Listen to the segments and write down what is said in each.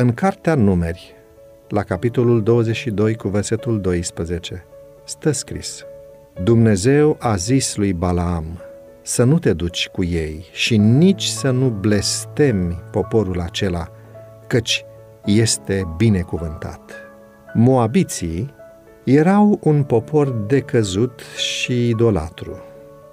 În cartea Numeri, la capitolul 22 cu versetul 12, stă scris Dumnezeu a zis lui Balaam să nu te duci cu ei și nici să nu blestemi poporul acela, căci este binecuvântat. Moabiții erau un popor decăzut și idolatru.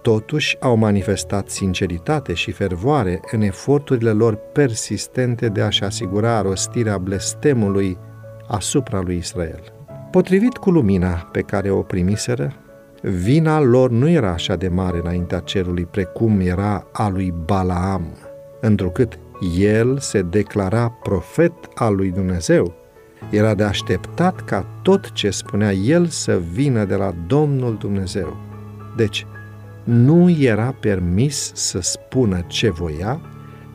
Totuși au manifestat sinceritate și fervoare în eforturile lor persistente de a-și asigura rostirea blestemului asupra lui Israel. Potrivit cu lumina pe care o primiseră, vina lor nu era așa de mare înaintea cerului precum era a lui Balaam, întrucât el se declara profet al lui Dumnezeu. Era de așteptat ca tot ce spunea el să vină de la Domnul Dumnezeu. Deci, nu era permis să spună ce voia,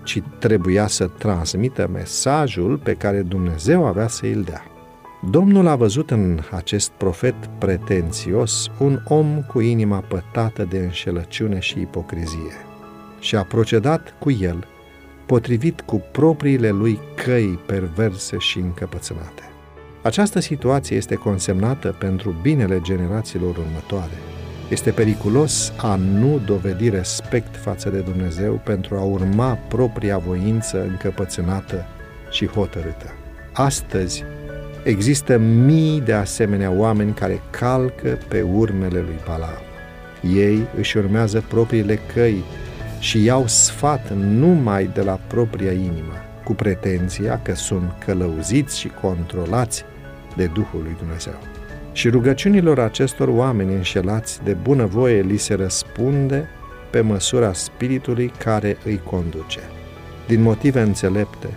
ci trebuia să transmită mesajul pe care Dumnezeu avea să îl dea. Domnul a văzut în acest profet pretențios un om cu inima pătată de înșelăciune și ipocrizie și a procedat cu el potrivit cu propriile lui căi perverse și încăpățânate. Această situație este consemnată pentru binele generațiilor următoare. Este periculos a nu dovedi respect față de Dumnezeu pentru a urma propria voință încăpățânată și hotărâtă. Astăzi, Există mii de asemenea oameni care calcă pe urmele lui Balaam. Ei își urmează propriile căi și iau sfat numai de la propria inimă, cu pretenția că sunt călăuziți și controlați de Duhul lui Dumnezeu. Și rugăciunilor acestor oameni înșelați de bunăvoie li se răspunde pe măsura Spiritului care îi conduce. Din motive înțelepte,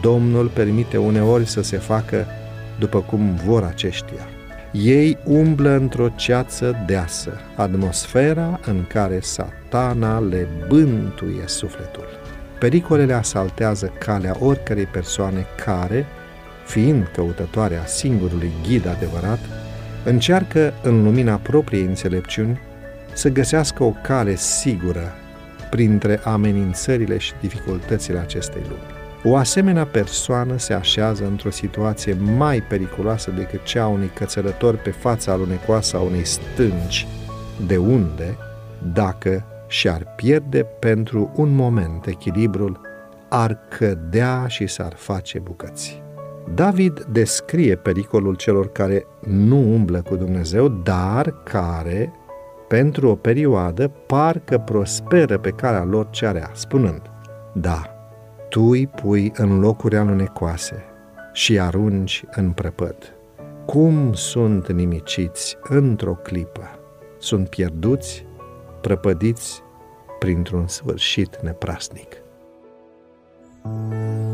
Domnul permite uneori să se facă după cum vor aceștia. Ei umblă într-o ceață deasă, atmosfera în care satana le bântuie sufletul. Pericolele asaltează calea oricărei persoane care, fiind căutătoare a singurului ghid adevărat, încearcă în lumina propriei înțelepciuni să găsească o cale sigură printre amenințările și dificultățile acestei lumi. O asemenea persoană se așează într-o situație mai periculoasă decât cea a unui cățărător pe fața alunecoasă a unei stânci, de unde, dacă și-ar pierde pentru un moment echilibrul, ar cădea și s-ar face bucăți. David descrie pericolul celor care nu umblă cu Dumnezeu, dar care, pentru o perioadă, parcă prosperă pe calea lor ce rea, spunând, da, tu îi pui în locuri alunecoase și arunci în prăpăd. Cum sunt nimiciți într-o clipă? Sunt pierduți, prăpădiți printr-un sfârșit neprasnic. thank you